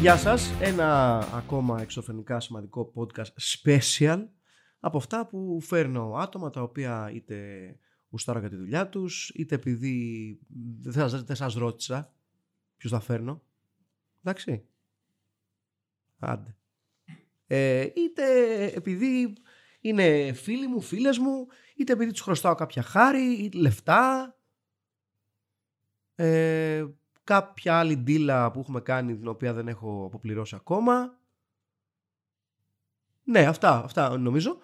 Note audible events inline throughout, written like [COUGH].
Γεια σας. Ένα ακόμα εξωφρενικά σημαντικό podcast special από αυτά που φέρνω άτομα τα οποία είτε γουστάρω για τη δουλειά τους, είτε επειδή δεν σας, δεν σας ρώτησα ποιους θα φέρνω. Εντάξει. Άντε. Ε, είτε επειδή είναι φίλοι μου, φίλες μου, είτε επειδή τους χρωστάω κάποια χάρη, ή λεφτά, ε, κάποια άλλη ντύλα που έχουμε κάνει την οποία δεν έχω αποπληρώσει ακόμα. Ναι, αυτά, αυτά νομίζω.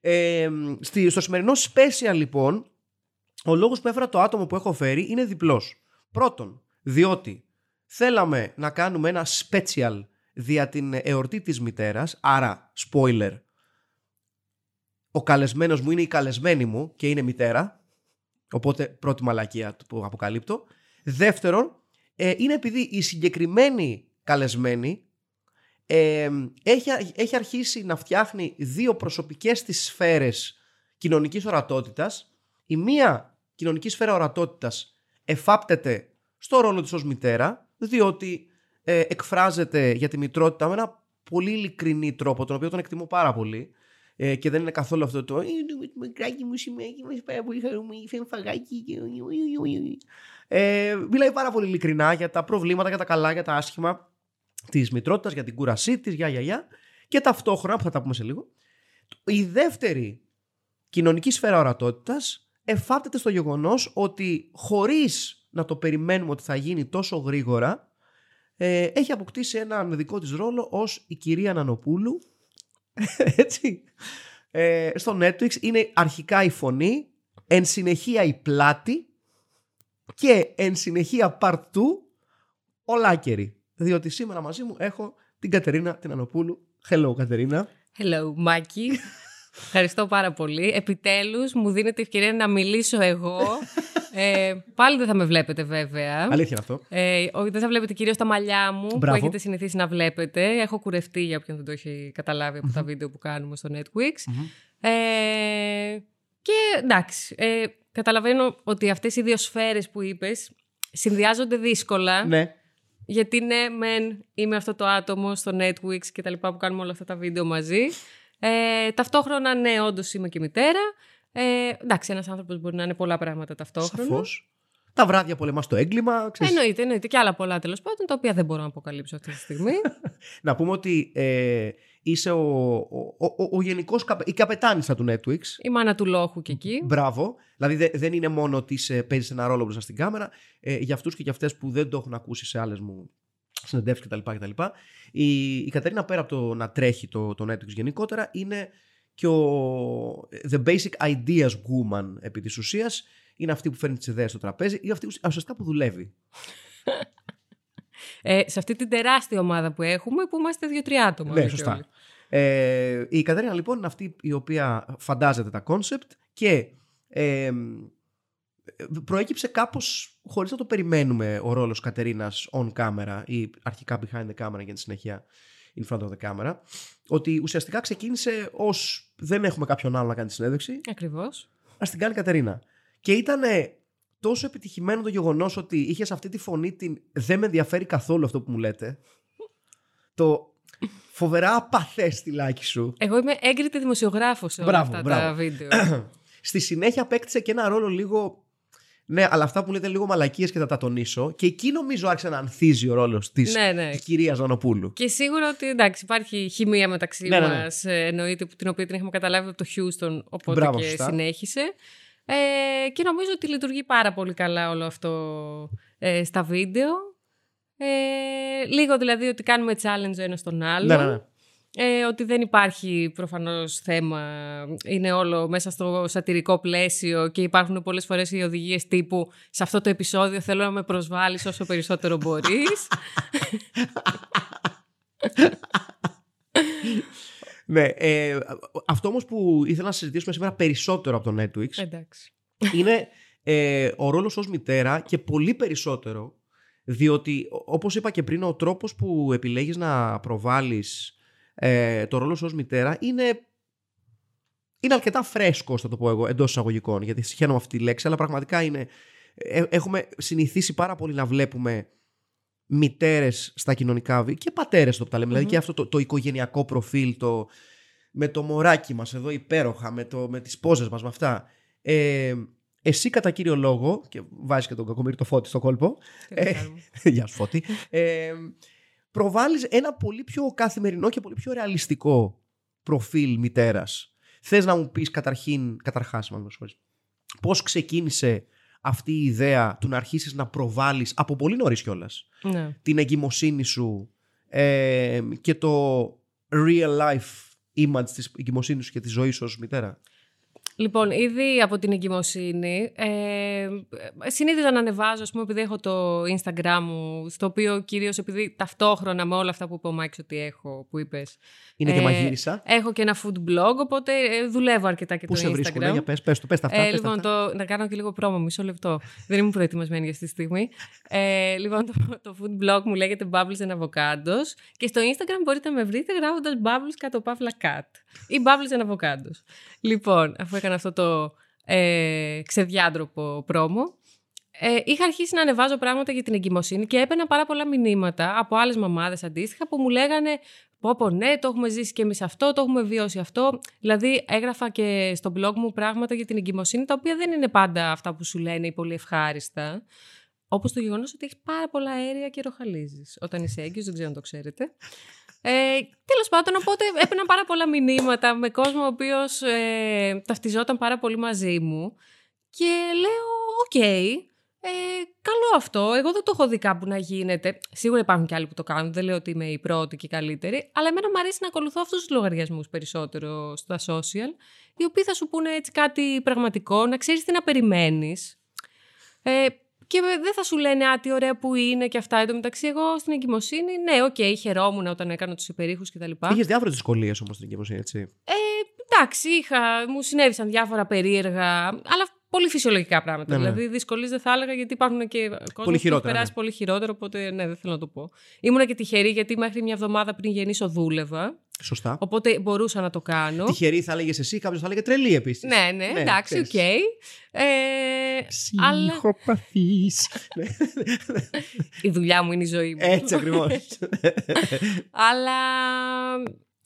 Ε, στη, στο σημερινό special λοιπόν, ο λόγος που έφερα το άτομο που έχω φέρει είναι διπλός. Πρώτον, διότι θέλαμε να κάνουμε ένα special δια την εορτή της μητέρας, άρα spoiler, ο καλεσμένος μου είναι η καλεσμένη μου και είναι μητέρα, οπότε πρώτη μαλακία που αποκαλύπτω. Δεύτερον, ε, είναι επειδή η συγκεκριμένη καλεσμένη ε, έχει, έχει αρχίσει να φτιάχνει δύο προσωπικές της σφαίρες κοινωνικής ορατότητας. Η μία κοινωνική σφαίρα ορατότητας εφάπτεται στο ρόλο της ως μητέρα, διότι ε, εκφράζεται για τη μητρότητα με ένα πολύ ειλικρινή τρόπο, τον οποίο τον εκτιμώ πάρα πολύ ε, και δεν είναι καθόλου αυτό το «Μικράκι μου σημαίνει, μας πάρα πολύ χαρούμενη, φέρνει φαγάκι» ε, Μιλάει πάρα πολύ ειλικρινά για τα προβλήματα, για τα καλά, για τα άσχημα της μητρότητας, για την κούρασή της, για, για, για. Και ταυτόχρονα, που θα τα πούμε σε λίγο, η δεύτερη κοινωνική σφαίρα ορατότητας εφάπτεται στο γεγονός ότι χωρίς να το περιμένουμε ότι θα γίνει τόσο γρήγορα ε, έχει αποκτήσει έναν δικό της ρόλο ως η κυρία Νανοπούλου. [LAUGHS] Έτσι. Ε, στο Netflix είναι αρχικά η φωνή εν συνεχεία η πλάτη και εν συνεχεία part 2 ο Λάκερη διότι σήμερα μαζί μου έχω την Κατερίνα την Ανοπούλου Hello Κατερίνα Hello Μάκη [LAUGHS] Ευχαριστώ πάρα πολύ. Επιτέλους μου δίνετε ευκαιρία να μιλήσω εγώ [LAUGHS] ε, πάλι δεν θα με βλέπετε βέβαια. Αλήθεια αυτό. Ε, δεν θα βλέπετε κυρίως τα μαλλιά μου που έχετε συνηθίσει να βλέπετε. Έχω κουρευτεί για όποιον δεν το έχει καταλάβει από τα βίντεο που κάνουμε στο Netflix. Ε, και εντάξει, ε, καταλαβαίνω ότι αυτές οι δύο σφαίρες που είπες συνδυάζονται δύσκολα. Ναι. Γιατί ναι, μεν είμαι αυτό το άτομο στο Netflix και τα λοιπά που κάνουμε όλα αυτά τα βίντεο μαζί. Ε, ταυτόχρονα, ναι, όντως είμαι και μητέρα. Ε, εντάξει, ένας άνθρωπος μπορεί να είναι πολλά πράγματα ταυτόχρονα. Σαφώς. Τα βράδια πολεμάς το έγκλημα. Ξέρεις. Εννοείται, εννοείται. Και άλλα πολλά τέλος πάντων, τα οποία δεν μπορώ να αποκαλύψω αυτή τη στιγμή. [LAUGHS] να πούμε ότι ε, είσαι ο, ο, ο, ο γενικός η καπετάνισσα του Netflix. Η μάνα του λόγου και εκεί. Μπράβο. Δηλαδή δεν είναι μόνο ότι παίζεις ένα ρόλο μπροστά στην κάμερα. Ε, για αυτούς και για αυτές που δεν το έχουν ακούσει σε άλλες μου συνεντεύξεις κτλ. Η, η Κατερίνα πέρα από το να τρέχει το, το Netflix γενικότερα είναι και ο the basic ideas woman επί της ουσίας είναι αυτή που φέρνει τις ιδέες στο τραπέζι ή αυτή ουσιαστικά που δουλεύει. Ε, σε αυτή την τεράστια ομάδα που έχουμε που είμαστε δύο-τρία άτομα. Ναι, σωστά. Ε, η Κατερίνα λοιπόν είναι αυτή η οποία φαντάζεται τα concept και ε, προέκυψε κάπως χωρίς να το περιμένουμε ο ρόλος Κατερίνας on camera ή αρχικά behind the camera για τη συνέχεια in front of the camera, ότι ουσιαστικά ξεκίνησε ως δεν έχουμε κάποιον άλλο να κάνει τη συνέντευξη. Ακριβώς. Α την κάνει η Κατερίνα. Και ήταν τόσο επιτυχημένο το γεγονός ότι είχες αυτή τη φωνή την δεν με ενδιαφέρει καθόλου αυτό που μου λέτε. το φοβερά απαθές στυλάκι σου. Εγώ είμαι έγκριτη δημοσιογράφος σε όλα αυτά τα βίντεο. [CLEARS THROAT] Στη συνέχεια απέκτησε και ένα ρόλο λίγο ναι, αλλά αυτά που λέτε λίγο μαλακίες και θα τα τονίσω. Και εκεί νομίζω άρχισε να ανθίζει ο ρόλος της ναι, ναι. κυρία Ζανοπούλου. Και σίγουρα ότι εντάξει, υπάρχει χημεία μεταξύ ναι, ναι, ναι. μας, ε, εννοείται, την οποία την έχουμε καταλάβει από το Houston, οπότε Μπράβο, και συνέχισε. Ε, και νομίζω ότι λειτουργεί πάρα πολύ καλά όλο αυτό ε, στα βίντεο. Ε, λίγο δηλαδή ότι κάνουμε challenge ο ένας τον άλλο. Ναι, ναι, ναι. Ε, ότι δεν υπάρχει προφανώς θέμα, είναι όλο μέσα στο σατυρικό πλαίσιο και υπάρχουν πολλές φορές οι οδηγίες τύπου σε αυτό το επεισόδιο θέλω να με προσβάλλεις όσο περισσότερο μπορείς. [LAUGHS] [LAUGHS] [LAUGHS] ναι, ε, αυτό όμως που ήθελα να συζητήσουμε σήμερα περισσότερο από το Netflix Εντάξει. είναι ε, ο ρόλος ως μητέρα και πολύ περισσότερο διότι όπως είπα και πριν ο τρόπος που επιλέγεις να προβάλλεις ε, το ρόλος σου ως μητέρα είναι είναι αρκετά φρέσκο, θα το πω εγώ, εντός εισαγωγικών, γιατί συχαίνομαι αυτή τη λέξη, αλλά πραγματικά είναι. Ε, έχουμε συνηθίσει πάρα πολύ να βλέπουμε μητέρες στα κοινωνικά βίντεο και πατέρες το που τα λεμε Δηλαδή και αυτό το, το οικογενειακό προφίλ, το, με το μωράκι μας εδώ υπέροχα, με, το, με τις πόζες μας, με αυτά. Ε, εσύ κατά κύριο λόγο, και βάζεις και τον κακομίρι το φώτι στο κόλπο. Ε, [LAUGHS] γεια σου φώτι. Ε, προβάλλεις ένα πολύ πιο καθημερινό και πολύ πιο ρεαλιστικό προφίλ μητέρας Θες να μου πεις καταρχήν, καταρχάς, μάλλον πώς ξεκίνησε αυτή η ιδέα του να αρχίσεις να προβάλλεις από πολύ νωρίς κιόλας ναι. την εγκυμοσύνη σου ε, και το real life image της εγκυμοσύνης σου και της ζωής σου ως μητέρα. Λοιπόν, ήδη από την εγκυμοσύνη, ε, συνήθιζα να ανεβάζω, ας πούμε, επειδή έχω το Instagram μου, στο οποίο κυρίως επειδή ταυτόχρονα με όλα αυτά που είπε ο Μάικς ότι έχω, που είπες. Είναι ε, και μαγείρισα. Έχω και ένα food blog, οπότε ε, δουλεύω αρκετά και Πού το σε Instagram. Πού σε βρίσκουν, για πες, πες το, πες τα αυτά. Ε, λοιπόν, το, να κάνω και λίγο πρόμο, μισό λεπτό. Δεν ήμουν προετοιμασμένη για αυτή τη στιγμή. Ε, λοιπόν, το, το food blog μου λέγεται Bubbles and Avocados και στο Instagram μπορείτε να με βρείτε γράφοντας Bubbles κάτω παύλα cat ή Bubbles and Avocados. Λοιπόν, αφού έκανα αυτό το ε, ξεδιάντροπο πρόμο, ε, είχα αρχίσει να ανεβάζω πράγματα για την εγκυμοσύνη και έπαιρνα πάρα πολλά μηνύματα από άλλες μαμάδες αντίστοιχα που μου λέγανε Πω, πω, ναι, το έχουμε ζήσει και εμείς αυτό, το έχουμε βιώσει αυτό. Δηλαδή, έγραφα και στο blog μου πράγματα για την εγκυμοσύνη, τα οποία δεν είναι πάντα αυτά που σου λένε ή πολύ ευχάριστα. Όπως το γεγονός ότι έχεις πάρα πολλά αέρια και ροχαλίζεις. Όταν είσαι έγκυος, δεν ξέρω αν το ξέρετε. Ε, Τέλος πάντων, οπότε έπαιρνα πάρα πολλά μηνύματα με κόσμο ο οποίος ε, ταυτιζόταν πάρα πολύ μαζί μου. Και λέω, οκ, ε, καλό αυτό. Εγώ δεν το έχω δει κάπου να γίνεται. Σίγουρα υπάρχουν και άλλοι που το κάνουν. Δεν λέω ότι είμαι η πρώτη και η καλύτερη. Αλλά εμένα μου αρέσει να ακολουθώ αυτούς τους λογαριασμούς περισσότερο στα social. Οι οποίοι θα σου πούνε έτσι κάτι πραγματικό, να ξέρεις τι να περιμένεις. Ε, και δεν θα σου λένε Α, τι ωραία που είναι και αυτά. Εν τω μεταξύ, εγώ στην εγκυμοσύνη, ναι, ok, okay, χαιρόμουν όταν έκανα τους υπερήχους κτλ. Είχες διάφορες δυσκολίες όμως στην εγκυμοσύνη, έτσι. Ε, εντάξει, είχα, μου συνέβησαν διάφορα περίεργα, αλλά πολύ φυσιολογικά πράγματα. Ναι, ναι. Δηλαδή, δυσκολίες δεν θα έλεγα γιατί υπάρχουν και κόσμος που έχει περάσει ναι. πολύ χειρότερο. Οπότε, ναι, δεν θέλω να το πω. Ήμουνα και τυχερή γιατί μέχρι μια εβδομάδα πριν γεννήσω δούλευα. Σωστά. Οπότε μπορούσα να το κάνω. Τυχερή θα έλεγες εσύ, κάποιος θα έλεγε τρελή επίσης. Ναι, ναι, ναι, εντάξει, οκ. Okay. Ε, Ψυχοπαθής. η δουλειά μου είναι η ζωή μου. Έτσι ακριβώς. [LAUGHS] αλλά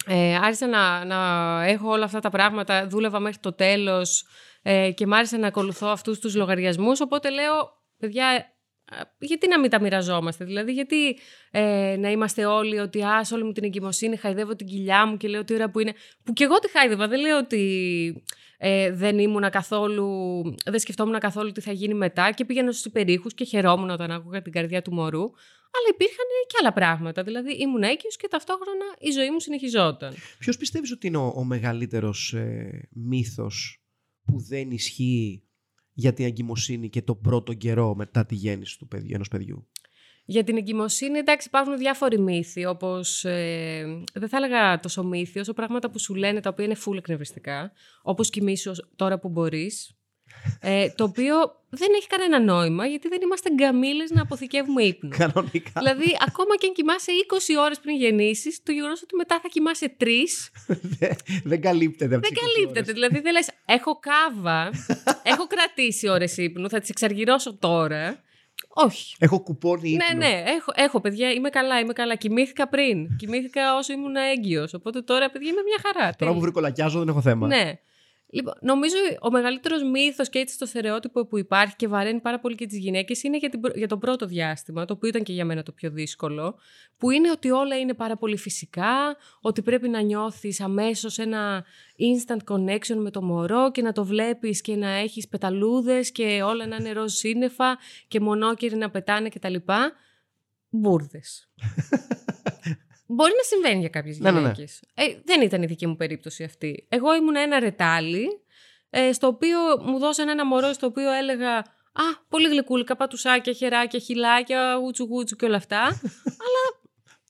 ε, άρχισα να, να έχω όλα αυτά τα πράγματα. Δούλευα μέχρι το τέλος ε, και μ' άρεσε να ακολουθώ αυτούς τους λογαριασμούς, οπότε λέω, παιδιά, γιατί να μην τα μοιραζόμαστε, δηλαδή γιατί ε, να είμαστε όλοι ότι ας, όλη μου την εγκυμοσύνη χαϊδεύω την κοιλιά μου και λέω τι ώρα που είναι, που και εγώ τη χάιδευα, δεν λέω ότι ε, δεν ήμουν καθόλου, δεν σκεφτόμουν καθόλου τι θα γίνει μετά και πήγαινα στους υπερήχους και χαιρόμουν όταν άκουγα την καρδιά του μωρού, αλλά υπήρχαν και άλλα πράγματα, δηλαδή ήμουν έγκυος και ταυτόχρονα η ζωή μου συνεχιζόταν. Ποιος πιστεύεις ότι είναι ο, ο μεγαλύτερος ε, μύθος που δεν ισχύει για την εγκυμοσύνη και το πρώτο καιρό μετά τη γέννηση του παιδιού, ενός παιδιού; Για την εγκυμοσύνη, εντάξει, υπάρχουν διάφοροι μύθοι, όπως, ε, δεν θα έλεγα τόσο μύθοι, όσο πράγματα που σου λένε, τα οποία είναι φούλ εκνευριστικά, όπως κοιμήσου τώρα που μπορείς, ε, το οποίο δεν έχει κανένα νόημα γιατί δεν είμαστε γκαμίλε να αποθηκεύουμε ύπνο. Κανονικά. Δηλαδή, ακόμα και αν κοιμάσαι 20 ώρες πριν γεννήσεις, το γεγονός ότι μετά θα κοιμάσαι 3. δεν καλύπτεται Δεν καλύπτεται. Δηλαδή, δεν λες, έχω κάβα, έχω κρατήσει ώρες ύπνου, θα τις εξαργυρώσω τώρα. Όχι. Έχω κουπόνι ύπνου. Ναι, ναι, έχω, έχω παιδιά, είμαι καλά, είμαι καλά. Κοιμήθηκα πριν. Κοιμήθηκα όσο ήμουν έγκυος. Οπότε τώρα, παιδιά, είμαι μια χαρά. Τώρα που βρικολακιάζω δεν έχω θέμα. Ναι. Λοιπόν, νομίζω ο μεγαλύτερος μύθος και έτσι το στερεότυπο που υπάρχει και βαραίνει πάρα πολύ και τις γυναίκες είναι για, την, για το πρώτο διάστημα, το οποίο ήταν και για μένα το πιο δύσκολο, που είναι ότι όλα είναι πάρα πολύ φυσικά, ότι πρέπει να νιώθεις αμέσως ένα instant connection με το μωρό και να το βλέπεις και να έχεις πεταλούδες και όλα να είναι ροζ σύννεφα και μονόκεροι να πετάνε κτλ. Μπούρδε. [LAUGHS] Μπορεί να συμβαίνει για κάποιες ναι, γυναίκε. Ναι, ναι. ε, δεν ήταν η δική μου περίπτωση αυτή. Εγώ ήμουν ένα ρετάλι, ε, στο οποίο μου δώσαν ένα μωρό στο οποίο έλεγα Α, πολύ γλυκούλικα, πατουσάκια, χεράκια, χιλάκια, γούτσου γούτσου και όλα αυτά. [LAUGHS] Αλλά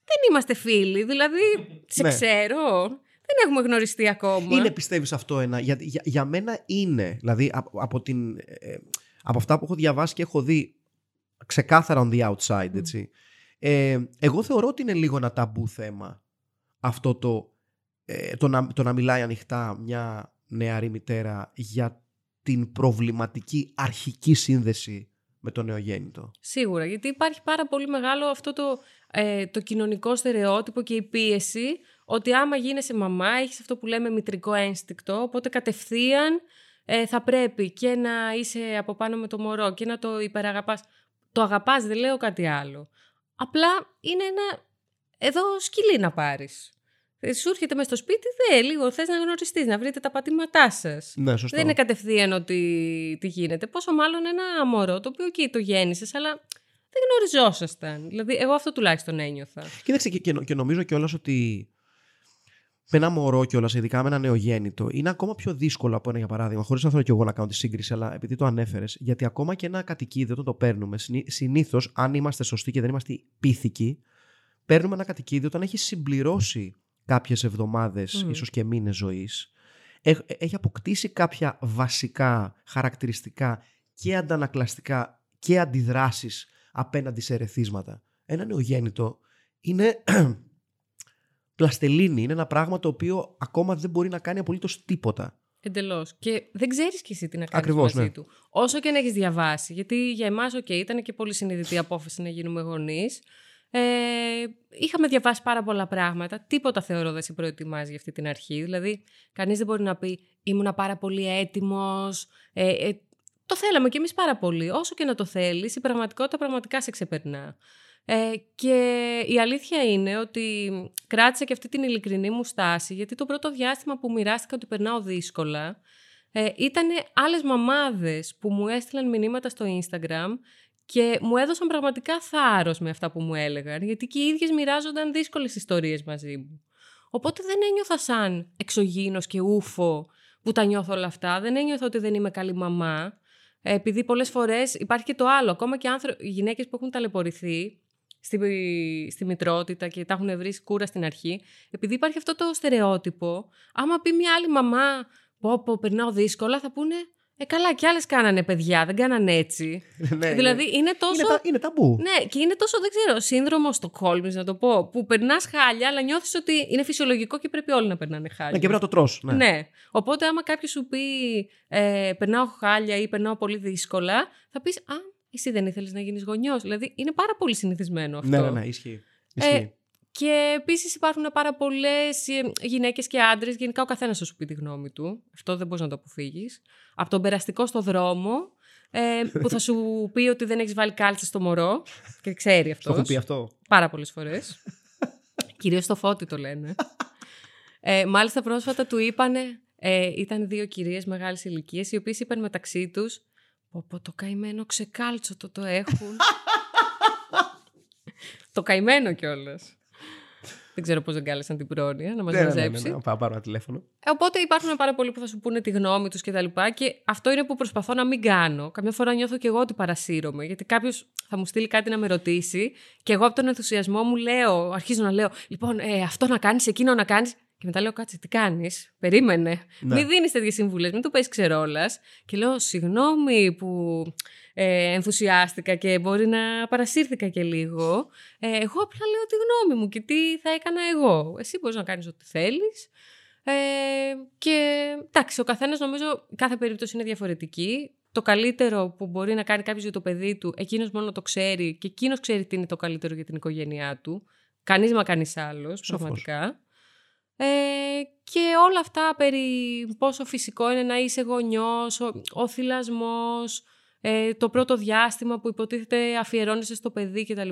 δεν είμαστε φίλοι. Δηλαδή, σε ναι. ξέρω. Δεν έχουμε γνωριστεί ακόμα. Είναι, πιστεύεις αυτό ένα. Για, για, για, μένα είναι. Δηλαδή, από, από, την, ε, από αυτά που έχω διαβάσει και έχω δει ξεκάθαρα on the outside, έτσι. Ε, εγώ θεωρώ ότι είναι λίγο ένα ταμπού θέμα αυτό το, ε, το, να, το να μιλάει ανοιχτά μια νεαρή μητέρα για την προβληματική αρχική σύνδεση με το νεογέννητο. Σίγουρα, γιατί υπάρχει πάρα πολύ μεγάλο αυτό το, ε, το κοινωνικό στερεότυπο και η πίεση ότι άμα γίνεσαι μαμά έχεις αυτό που λέμε μητρικό ένστικτο, οπότε κατευθείαν ε, θα πρέπει και να είσαι από πάνω με το μωρό και να το υπεραγαπάς. Το αγαπάς, δεν λέω κάτι άλλο. Απλά είναι ένα... Εδώ σκυλί να πάρεις. Ε, σου έρχεται μες στο σπίτι, δε, λίγο θες να γνωριστείς, να βρείτε τα πατήματά σας. Ναι, σωστό. Δεν είναι κατευθείαν ότι τι γίνεται. Πόσο μάλλον ένα μωρό το οποίο εκεί το γέννησες, αλλά δεν γνωριζόσασταν. Δηλαδή, εγώ αυτό τουλάχιστον ένιωθα. Κοίταξε, και, και, και νομίζω κιόλας ότι με ένα μωρό κιόλας, ειδικά με ένα νεογέννητο, είναι ακόμα πιο δύσκολο από ένα για παράδειγμα. Χωρίς να θέλω κι εγώ να κάνω τη σύγκριση, αλλά επειδή το ανέφερες, γιατί ακόμα και ένα κατοικίδιο όταν το παίρνουμε, συνήθως, αν είμαστε σωστοί και δεν είμαστε πίθηκοι, παίρνουμε ένα κατοικίδιο όταν έχει συμπληρώσει κάποιες εβδομάδες, mm. ίσως και μήνες ζωής, έχει αποκτήσει κάποια βασικά χαρακτηριστικά και αντανακλαστικά και αντιδράσεις απέναντι σε ερεθίσματα. Ένα νεογέννητο είναι πλαστελίνη, είναι ένα πράγμα το οποίο ακόμα δεν μπορεί να κάνει απολύτως τίποτα. Εντελώς. Και δεν ξέρεις κι εσύ τι να κάνεις μαζί ναι. του. Όσο και να έχεις διαβάσει. Γιατί για εμάς, OK, ήταν και πολύ συνειδητή απόφαση να γίνουμε γονείς. Ε, είχαμε διαβάσει πάρα πολλά πράγματα. Τίποτα θεωρώ δεν σε προετοιμάζει για αυτή την αρχή. Δηλαδή, κανείς δεν μπορεί να πει ήμουνα πάρα πολύ έτοιμος. Ε, ε, το θέλαμε κι εμείς πάρα πολύ. Όσο και να το θέλεις, η πραγματικότητα πραγματικά σε ξεπερνά. Ε, και η αλήθεια είναι ότι κράτησα και αυτή την ειλικρινή μου στάση, γιατί το πρώτο διάστημα που μοιράστηκα ότι περνάω δύσκολα, ε, ήταν άλλες μαμάδες που μου έστειλαν μηνύματα στο Instagram και μου έδωσαν πραγματικά θάρρος με αυτά που μου έλεγαν, γιατί και οι ίδιες μοιράζονταν δύσκολες ιστορίες μαζί μου. Οπότε δεν ένιωθα σαν εξωγήινος και ούφο που τα νιώθω όλα αυτά. Δεν ένιωθα ότι δεν είμαι καλή μαμά. Ε, επειδή πολλές φορές υπάρχει και το άλλο. Ακόμα και άνθρω... γυναίκες που έχουν ταλαιπωρηθεί στη, στη μητρότητα και τα έχουν βρει κούρα στην αρχή, επειδή υπάρχει αυτό το στερεότυπο, άμα πει μια άλλη μαμά, πω πω περνάω δύσκολα, θα πούνε ε, καλά, κι άλλες κάνανε παιδιά, δεν κάνανε έτσι. [LAUGHS] ναι, δηλαδή είναι τόσο. Είναι, τα, είναι ταμπού. Ναι, και είναι τόσο, δεν ξέρω, σύνδρομο στο κόλμη, να το πω, που περνάς χάλια, αλλά νιώθεις ότι είναι φυσιολογικό και πρέπει όλοι να περνάνε χάλια. Ναι, και πρέπει να το τρως. Ναι. ναι. Οπότε, άμα κάποιος σου πει ε, περνάω χάλια ή περνάω πολύ δύσκολα, θα πεις Α, εσύ δεν ήθελες να γίνεις γονιός. Δηλαδή είναι πάρα πολύ συνηθισμένο αυτό. Ναι, ναι, ναι, ισχύει. ισχύει. Ε, και επίσης υπάρχουν πάρα πολλές ε, γυναίκες και άντρες. Γενικά ο καθένας θα σου πει τη γνώμη του. Αυτό δεν μπορείς να το αποφύγεις. Από τον περαστικό στο δρόμο, ε, που θα σου πει ότι δεν έχεις βάλει κάλτσε στο μωρό. Και ξέρει αυτό. Το έχω πει αυτό. Πάρα πολλές φορές. Κυρίως στο φώτι το λένε. Ε, μάλιστα πρόσφατα του είπανε. Ε, ήταν δύο κυρίες μεγάλης ηλικίας, οι οποίες είπαν μεταξύ τους. Πω, το καημένο ξεκάλτσο το το έχουν. [LAUGHS] το καημένο κιόλας. Δεν ξέρω πώς δεν κάλεσαν την πρόνοια να μας ναι, ναι, ναι, μαζέψει. Ναι, ναι, Πάω πάρω ένα τηλέφωνο. Ε, οπότε υπάρχουν πάρα πολλοί που θα σου πούνε τη γνώμη τους κτλ. Και, και αυτό είναι που προσπαθώ να μην κάνω. Καμιά φορά νιώθω και εγώ ότι παρασύρωμαι. Γιατί κάποιος θα μου στείλει κάτι να με ρωτήσει και εγώ από τον ενθουσιασμό μου λέω, αρχίζω να λέω, Λοιπόν, ε, αυτό να κάνεις, εκείνο να κάνεις. Και μετά λέω, Κάτσε, τι κάνεις; Περίμενε. Ναι. Μην δίνεις τέτοιες συμβουλές, μην το παίζει ξερόλας. Και λέω, Συγγνώμη που ε, ενθουσιάστηκα και μπορεί να παρασύρθηκα και λίγο. Ε, εγώ απλά λέω τη γνώμη μου και τι θα έκανα εγώ. Εσύ μπορείς να κάνεις ό,τι θέλεις. Ε, και εντάξει, ο καθένας νομίζω κάθε περίπτωση είναι διαφορετική. Το καλύτερο που μπορεί να κάνει κάποιος για το παιδί του, εκείνος μόνο το ξέρει και εκείνος ξέρει τι είναι το καλύτερο για την οικογένειά του. Κανείς μα κανείς άλλος, πραγματικά. Ε, και όλα αυτά περί πόσο φυσικό είναι να είσαι γονιός, ο, ο θυλασμός, ε, το πρώτο διάστημα που υποτίθεται αφιερώνεσαι στο παιδί κτλ.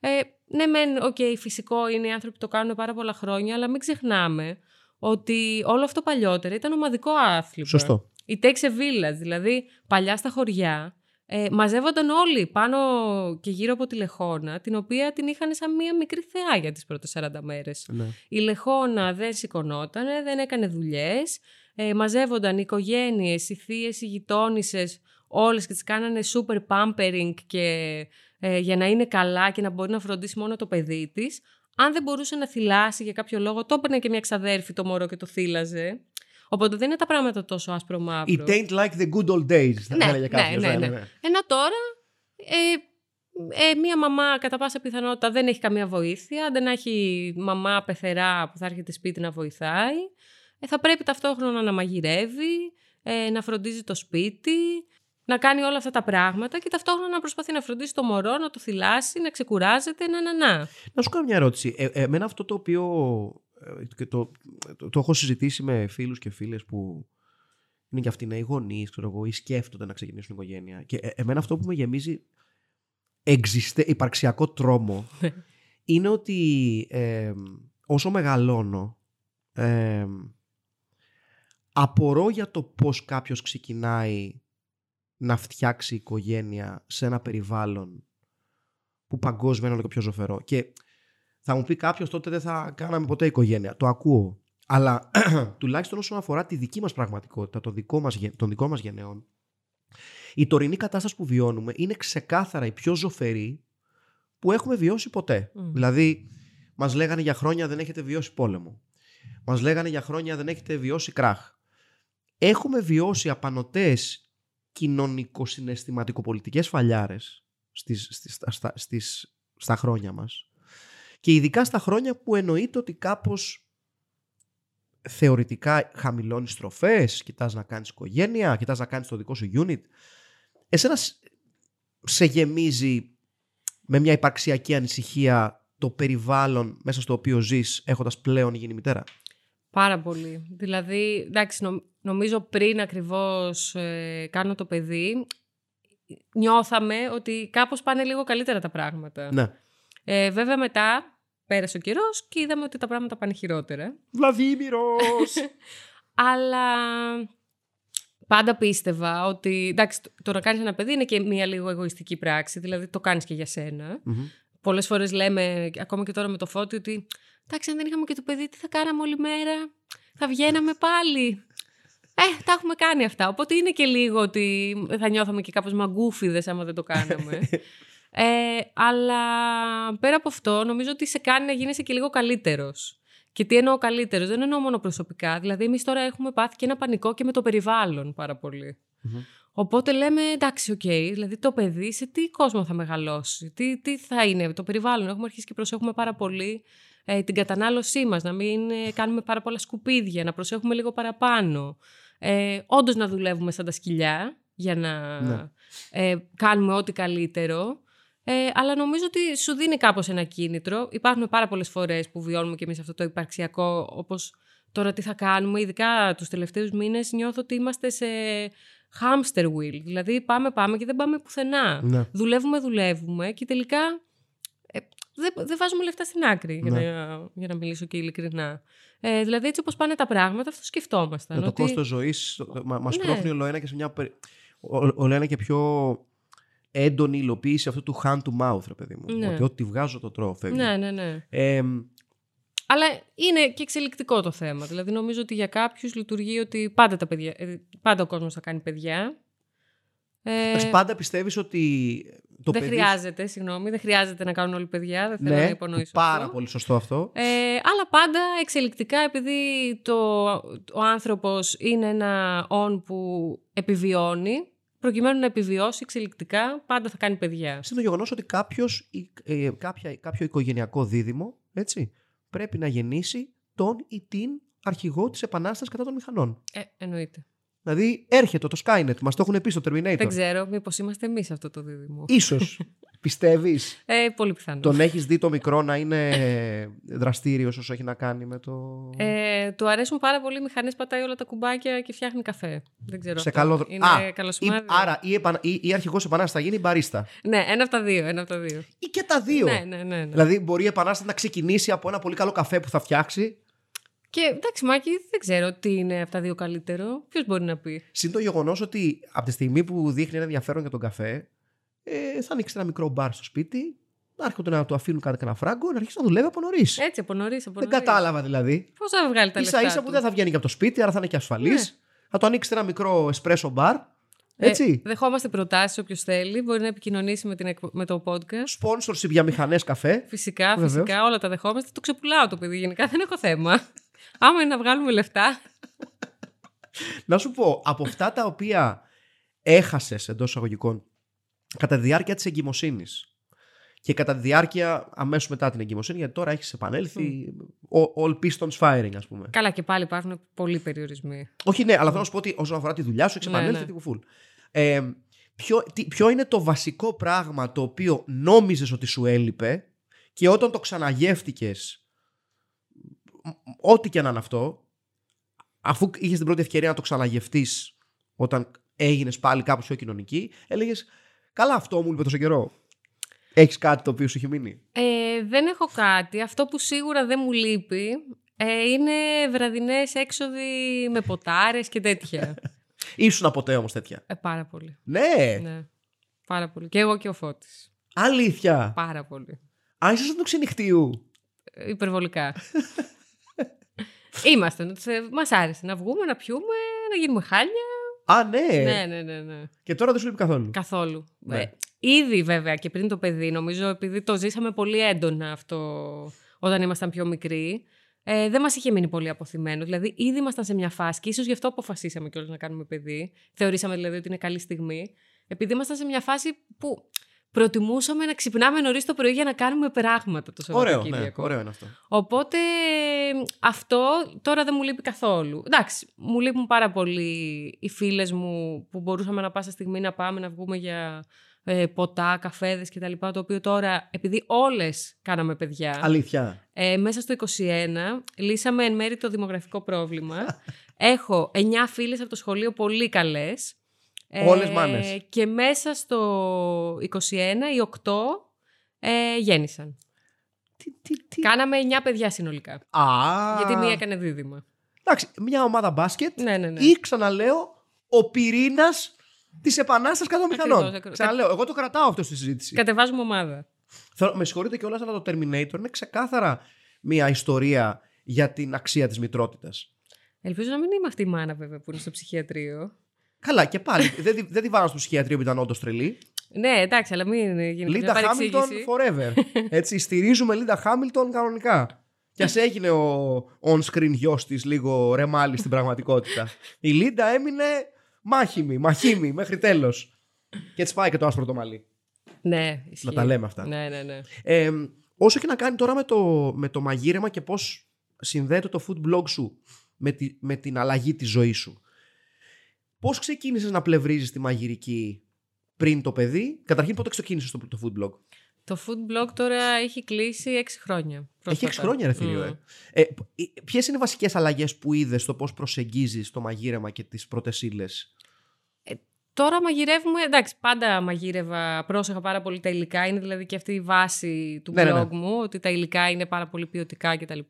Ε, ναι, μεν, ok, okay, φυσικό είναι οι άνθρωποι που το κάνουν πάρα πολλά χρόνια, αλλά μην ξεχνάμε ότι όλο αυτό παλιότερα ήταν ομαδικό άθλημα. Σωστό. It takes a village, δηλαδή παλιά στα χωριά, ε, μαζεύονταν όλοι πάνω και γύρω από τη λεχώνα, την οποία την είχαν σαν μία μικρή θεά για τις πρώτες 40 μέρες. Ναι. Η λεχώνα δεν σηκωνόταν, δεν έκανε δουλειές, ε, μαζεύονταν οι οικογένειες, οι θείες, οι γειτόνισσες, όλες και τις κάνανε super pampering και, ε, για να είναι καλά και να μπορεί να φροντίσει μόνο το παιδί της. αν δεν μπορούσε να θυλάσει για κάποιο λόγο, το έπαιρνε και μια ξαδέρφη το μωρό και το θύλαζε. Οπότε δεν είναι τα πράγματα τόσο άσπρο μαύρο. It ain't like the good old days, θα ναι, έλεγε κάποιος. Ναι, ναι, ναι. Ενώ τώρα ε, ε, μία μαμά κατά πάσα πιθανότητα δεν έχει καμία βοήθεια, δεν έχει μαμά πεθερά που θα έρχεται σπίτι να βοηθάει. Ε, θα πρέπει ταυτόχρονα να μαγειρεύει, ε, να φροντίζει το σπίτι, να κάνει όλα αυτά τα πράγματα και ταυτόχρονα να προσπαθεί να φροντίσει το μωρό, να το θυλάσει, να ξεκουράζεται, να να να. Να σου κάνω μια ερώτηση. Ε, εμένα αυτό το οποίο ε, το, το, το, έχω συζητήσει με φίλους και φίλες που είναι και αυτοί νέοι γονείς, ξέρω εγώ, ή σκέφτονται να ξεκινήσουν οικογένεια. Και ε, εμένα αυτό που με γεμίζει εξιστε, υπαρξιακό τρόμο είναι ότι ε, όσο μεγαλώνω ε, απορώ για το πώς κάποιος ξεκινάει να φτιάξει οικογένεια σε ένα περιβάλλον που παγκόσμια είναι όλο και πιο ζωφερό. Και θα μου πει κάποιος τότε δεν θα κάναμε ποτέ οικογένεια. Το ακούω. Αλλά [CLEARS THROAT] τουλάχιστον όσον αφορά τη δική μας πραγματικότητα, των δικών μας των δικών μας γενναίων, η τωρινή κατάσταση που βιώνουμε είναι ξεκάθαρα η πιο ζωφερή που έχουμε βιώσει ποτέ. Δηλαδή, μας λέγανε για χρόνια δεν έχετε βιώσει πόλεμο. Μας λέγανε για χρόνια δεν έχετε βιώσει κράχ. Έχουμε βιώσει απανοτές κοινωνικο-συναισθηματικοπολιτικές φαλιάρες στις, στις, στα, στις, στα χρόνια μας και ειδικά στα χρόνια που εννοείται ότι κάπως θεωρητικά χαμηλώνεις στροφές, κοιτάς να κάνεις οικογένεια, κοιτάς να κάνεις το δικό σου unit. Εσένα σε γεμίζει με μια υπαρξιακή ανησυχία το περιβάλλον μέσα στο οποίο ζεις έχοντας πλέον γίνει μητέρα; Πάρα πολύ. Δηλαδή, εντάξει, νομίζω πριν ακριβώς ε, κάνω το παιδί, νιώθαμε ότι κάπως πάνε λίγο καλύτερα τα πράγματα. Ναι. Ε, βέβαια μετά πέρασε ο καιρός και είδαμε ότι τα πράγματα πάνε χειρότερα. Βλαδίμηρος! [LAUGHS] Αλλά πάντα πίστευα ότι εντάξει, το να κάνεις ένα παιδί είναι και μια λίγο εγωιστική πράξη, δηλαδή το κάνεις και για σένα. Mm-hmm. Πολλές φορές λέμε, ακόμα και τώρα με το φώτι, ότι εντάξει, αν δεν είχαμε και το παιδί, τι θα κάναμε όλη μέρα; Θα βγαίναμε πάλι; Ε, τα έχουμε κάνει αυτά. Οπότε είναι και λίγο ότι θα νιώθαμε και κάπως μαγκούφιδες άμα δεν το κάναμε. [LAUGHS] ε, αλλά πέρα από αυτό, νομίζω ότι σε κάνει να γίνεσαι και λίγο καλύτερος. Και τι εννοώ καλύτερος, δεν εννοώ μόνο προσωπικά. Δηλαδή, εμείς τώρα έχουμε πάθει και ένα πανικό και με το περιβάλλον πάρα Οπότε λέμε, εντάξει, ok, okay, δηλαδή το παιδί σε τι κόσμο θα μεγαλώσει, τι, τι θα είναι το περιβάλλον. Έχουμε αρχίσει και προσέχουμε πάρα πολύ ε, την κατανάλωσή μας, να μην ε, κάνουμε πάρα πολλά σκουπίδια, να προσέχουμε λίγο παραπάνω. Ε, όντως να δουλεύουμε σαν τα σκυλιά για να ναι. ε, κάνουμε ό,τι καλύτερο. Ε, αλλά νομίζω ότι σου δίνει κάπως ένα κίνητρο. Υπάρχουν πάρα πολλές φορές που βιώνουμε και εμείς αυτό το υπαρξιακό, όπως τώρα τι θα κάνουμε. Ειδικά τους τελευταίους μήνες νιώθω ότι είμαστε σε hamster wheel. Δηλαδή πάμε, πάμε και δεν πάμε πουθενά. Ναι. Δουλεύουμε, δουλεύουμε και τελικά ε, δεν, δεν βάζουμε λεφτά στην άκρη, για, ναι. να, για να μιλήσω και ειλικρινά. Ε, δηλαδή, έτσι όπως πάνε τα πράγματα, αυτό σκεφτόμασταν. Το ότι... κόστος ζωής μα ναι. πρόχνει όλο ένα και σε μια. Όλο ένα και πιο έντονη υλοποίηση αυτού του hand to mouth, ρε παιδί μου. Ναι. Ότι ό,τι βγάζω το τρώω, φεύγει. Ναι, ναι, ναι. Ε, αλλά είναι και εξελικτικό το θέμα. Δηλαδή, νομίζω ότι για κάποιους λειτουργεί ότι πάντα, τα παιδιά, ε, πάντα ο κόσμος θα κάνει παιδιά. Ε... Πάντα πιστεύεις ότι το δεν χρειάζεται, συγγνώμη, δεν χρειάζεται να κάνουν όλοι παιδιά. Δεν θέλω ναι, να υπονοήσω. Πάρα αυτό. πολύ σωστό αυτό. Ε, αλλά πάντα εξελικτικά, επειδή το, ο άνθρωπος είναι ένα όν που επιβιώνει, προκειμένου να επιβιώσει εξελικτικά, πάντα θα κάνει παιδιά. Είναι το γεγονός ότι κάποιος, ε, κάποια, κάποιο οικογενειακό δίδυμο έτσι, πρέπει να γεννήσει τον ή την αρχηγό της επανάστασης κατά των μηχανών. Ε, εννοείται. Δηλαδή έρχεται το Skynet, μας το έχουν πει στο Terminator. Δεν ξέρω, μήπως είμαστε εμείς αυτό το δίδυμο. σω. [LAUGHS] Πιστεύεις; Ε, πολύ πιθανό. Τον έχεις δει το μικρό να είναι δραστήριος όσο έχει να κάνει με το. Ε, του αρέσουν πάρα πολύ οι μηχανές, πατάει όλα τα κουμπάκια και φτιάχνει καφέ. Δεν ξέρω. Σε καλό Είναι Α, καλό σημάδι. Άρα η, επανα... η, η αρχηγός επανάστασης θα γίνει η μπαρίστα. Ναι, ένα από τα δύο. Ένα από τα δύο. Ή και τα δύο. Ναι, ναι, ναι, ναι. Δηλαδή μπορεί η επανάσταση να ξεκινήσει από ένα πολύ καλό καφέ που θα φτιάξει και εντάξει, Μάκη, δεν ξέρω τι είναι αυτά δύο καλύτερο. Ποιος μπορεί να πει; Συν το γεγονός ότι από τη στιγμή που δείχνει ένα ενδιαφέρον για τον καφέ, ε, θα ανοίξει ένα μικρό μπαρ στο σπίτι, να έρχονται να του αφήνουν κάτι ένα φράγκο, να αρχίσει να δουλεύει από νωρίς. Έτσι, από νωρίς. Δεν κατάλαβα δηλαδή. Πώς θα βγάλει τα λεφτά. σα ίσα που δεν θα βγαίνει και από το σπίτι, άρα θα είναι και ασφαλής. Ναι. Θα το ανοίξετε ένα μικρό εσπρέσο μπαρ Έτσι. Ε, δεχόμαστε προτάσεις όποιος θέλει. Μπορεί να επικοινωνήσει με, την, με το podcast. Sponsorship για μηχανές καφέ. Φυσικά, Βεβαίως. φυσικά. Όλα τα δεχόμαστε. Το ξεπουλάω το παιδί. Γενικά δεν έχω θέμα. Άμα είναι να βγάλουμε λεφτά. να σου πω, από αυτά τα οποία έχασες εντός εισαγωγικών κατά τη διάρκεια της εγκυμοσύνης και κατά τη διάρκεια αμέσως μετά την εγκυμοσύνη, γιατί τώρα έχεις επανέλθει mm. all pistons firing, ας πούμε. Καλά, και πάλι υπάρχουν πολλοί περιορισμοί. Όχι, ναι, αλλά θέλω να σου πω ότι όσον αφορά τη δουλειά σου, έχεις ναι, επανέλθει ναι, ναι. Ε, ποιο, τι, ποιο είναι το βασικό πράγμα το οποίο νόμιζες ότι σου έλειπε και όταν το ξαναγεύτηκες ό,τι και να είναι αυτό αφού είχες την πρώτη ευκαιρία να το ξαναγευτείς όταν έγινες πάλι κάπως πιο κοινωνική έλεγες καλά αυτό μου είπε τόσο καιρό Έχεις κάτι το οποίο σου έχει μείνει ε, Δεν έχω κάτι Αυτό που σίγουρα δεν μου λείπει ε, είναι βραδινές έξοδοι με ποτάρες και τέτοια [LAUGHS] Ήσουν ποτέ όμως τέτοια. Ε, πάρα πολύ. Ναι. ναι. Πάρα πολύ. Και εγώ και ο Φώτης. Αλήθεια. Πάρα πολύ. Αν ήσασταν του ξενυχτίου. Ε, υπερβολικά. [LAUGHS] Είμαστε. Μας άρεσε να βγούμε, να πιούμε, να γίνουμε χάλια. Α, ναι. Ναι, ναι, ναι. ναι. Και τώρα δεν σου λείπει καθόλου. Καθόλου. Ναι. Ε, ήδη βέβαια και πριν το παιδί, νομίζω, επειδή το ζήσαμε πολύ έντονα αυτό όταν ήμασταν πιο μικροί ε, δεν μας είχε μείνει πολύ αποθυμένο. Δηλαδή, ήδη ήμασταν σε μια φάση και ίσως γι' αυτό αποφασίσαμε κιόλας να κάνουμε παιδί. Θεωρήσαμε δηλαδή ότι είναι καλή στιγμή. Επειδή ήμασταν σε μια φάση που προτιμούσαμε να ξυπνάμε νωρίς το πρωί για να κάνουμε πράγματα το Σαββατοκύριακο. Ωραίο, ναι, ωραίο είναι αυτό. Οπότε αυτό τώρα δεν μου λείπει καθόλου. Εντάξει, μου λείπουν πάρα πολύ οι φίλες μου που μπορούσαμε να πάσα στιγμή να πάμε να βγούμε για ε, ποτά, καφέδες κτλ. Το οποίο τώρα, επειδή όλες κάναμε παιδιά. Αλήθεια. Ε, μέσα στο 21 λύσαμε εν μέρη το δημογραφικό πρόβλημα. [LAUGHS] Έχω 9 φίλες από το σχολείο πολύ καλές. Όλες ε, μάνες. Και μέσα στο 21 οι 8 ε, γέννησαν. Τι, τι, τι. Κάναμε 9 παιδιά συνολικά. Α. Γιατί μία έκανε δίδυμα. Εντάξει, μια ομάδα μπάσκετ. Ναι, ναι, ναι. Ή ξαναλέω, ο πυρήνας της επανάστασης κάτω μηχανών. Ξαναλέω, εγώ το κρατάω αυτό στη συζήτηση. Κατεβάζουμε ομάδα. Θέλω, με συγχωρείτε κιόλας, αλλά το Terminator είναι ξεκάθαρα μια ιστορία για την αξία της μητρότητας. Ελπίζω να μην είμαι αυτή η μάνα, βέβαια, που είναι στο ψυχιατρίο. Καλά, και πάλι. δεν, [LAUGHS] δεν τη βάλω στο ψυχιατρίο που ήταν όντως τρελή. Ναι, εντάξει, αλλά μην γίνει Λίντα Χάμιλτον forever. [LAUGHS] Έτσι, στηρίζουμε Λίντα Χάμιλτον κανονικά. Κι ας έγινε ο on-screen γιος της λίγο ρεμάλι στην πραγματικότητα. Η Λίντα έμεινε μάχημη, μαχήμη μέχρι τέλος. Και έτσι πάει και το άσπρο το μαλλί. Ναι, ισχύει. Να τα λέμε αυτά. Ναι, ναι, ναι. Ε, όσο και να κάνει τώρα με το, με το μαγείρεμα και πώς συνδέεται το food blog σου με, τη, με την αλλαγή της ζωής σου. Πώς ξεκίνησες να πλευρίζεις τη μαγειρική πριν το παιδί, Καταρχήν, πότε ξεκίνησες το, το food blog; Το food blog τώρα έχει κλείσει 6 χρόνια. Έχει 6 χρόνια, ρε φίλιο. Mm. Ε. Ε, Ποιες είναι οι βασικές αλλαγές που είδες στο πώς προσεγγίζεις το μαγείρεμα και τις πρώτε ύλε. Ε, τώρα μαγειρεύουμε. Εντάξει, πάντα μαγείρευα. Πρόσεχα πάρα πολύ τα υλικά. Είναι δηλαδή και αυτή η βάση του ναι, ναι, ναι. blog μου, ότι τα υλικά είναι πάρα πολύ ποιοτικά κτλ.